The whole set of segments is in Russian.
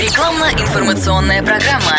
Рекламно-информационная программа.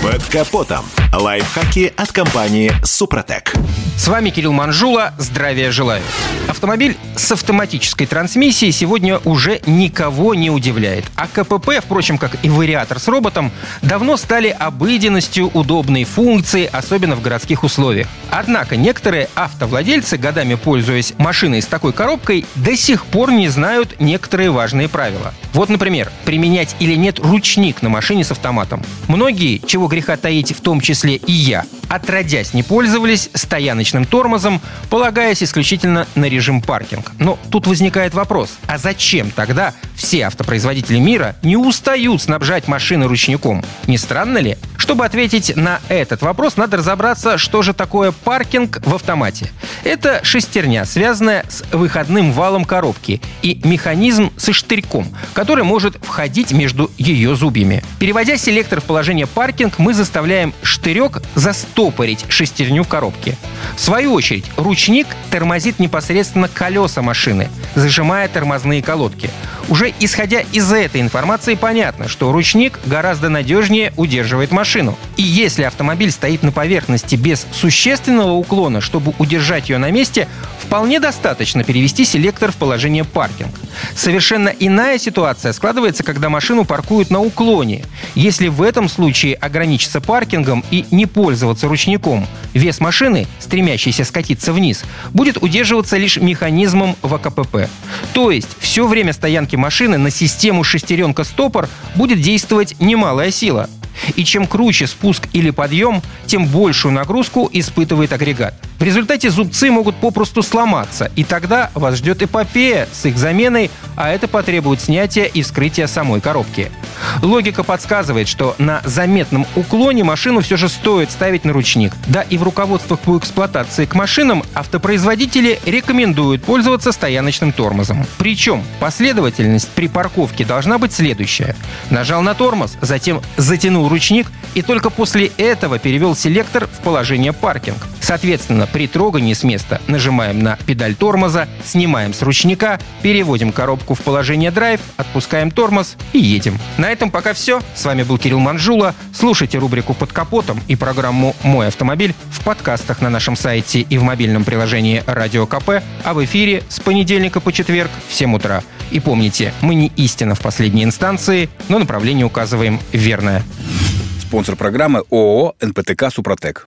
Под капотом. Лайфхаки от компании «Супротек». С вами Кирилл Манжула. Здравия желаю. Автомобиль с автоматической трансмиссией сегодня уже никого не удивляет. А КПП, впрочем, как и вариатор с роботом, давно стали обыденностью удобной функции, особенно в городских условиях. Однако некоторые автовладельцы, годами пользуясь машиной с такой коробкой, до сих пор не знают некоторые важные правила. Вот, например, применять или нет ручник на машине с автоматом. Многие, чего греха таить, в том числе и я, отродясь не пользовались стояночным тормозом, полагаясь исключительно на режим паркинг. Но тут возникает вопрос, а зачем тогда все автопроизводители мира не устают снабжать машины ручником? Не странно ли? Чтобы ответить на этот вопрос, надо разобраться, что же такое паркинг в автомате. Это шестерня, связанная с выходным валом коробки, и механизм со штырьком, который может входить между ее зубьями. Переводя селектор в положение паркинг, мы заставляем штырек застопорить шестерню в коробке. В свою очередь, ручник тормозит непосредственно колеса машины, зажимая тормозные колодки. Уже исходя из этой информации понятно, что ручник гораздо надежнее удерживает машину. И если автомобиль стоит на поверхности без существенного уклона, чтобы удержать ее на месте, вполне достаточно перевести селектор в положение паркинг. Совершенно иная ситуация складывается, когда машину паркуют на уклоне. Если в этом случае ограничиться паркингом и не пользоваться ручником, вес машины, стремящийся скатиться вниз, будет удерживаться лишь механизмом в АКПП. То есть все время стоянки машины на систему шестеренка-стопор будет действовать немалая сила. И чем круче спуск или подъем, тем большую нагрузку испытывает агрегат. В результате зубцы могут попросту сломаться, и тогда вас ждет эпопея с их заменой, а это потребует снятия и вскрытия самой коробки. Логика подсказывает, что на заметном уклоне машину все же стоит ставить на ручник. Да и в руководствах по эксплуатации к машинам автопроизводители рекомендуют пользоваться стояночным тормозом. Причем последовательность при парковке должна быть следующая. Нажал на тормоз, затем затянул ручник и только после этого перевел селектор в положение паркинг. Соответственно, при трогании с места нажимаем на педаль тормоза, снимаем с ручника, переводим коробку в положение драйв, отпускаем тормоз и едем. На этом пока все. С вами был Кирилл Манжула. Слушайте рубрику «Под капотом» и программу «Мой автомобиль» в подкастах на нашем сайте и в мобильном приложении «Радио КП», а в эфире с понедельника по четверг в 7 утра. И помните, мы не истина в последней инстанции, но направление указываем верное. Спонсор программы ООО «НПТК Супротек».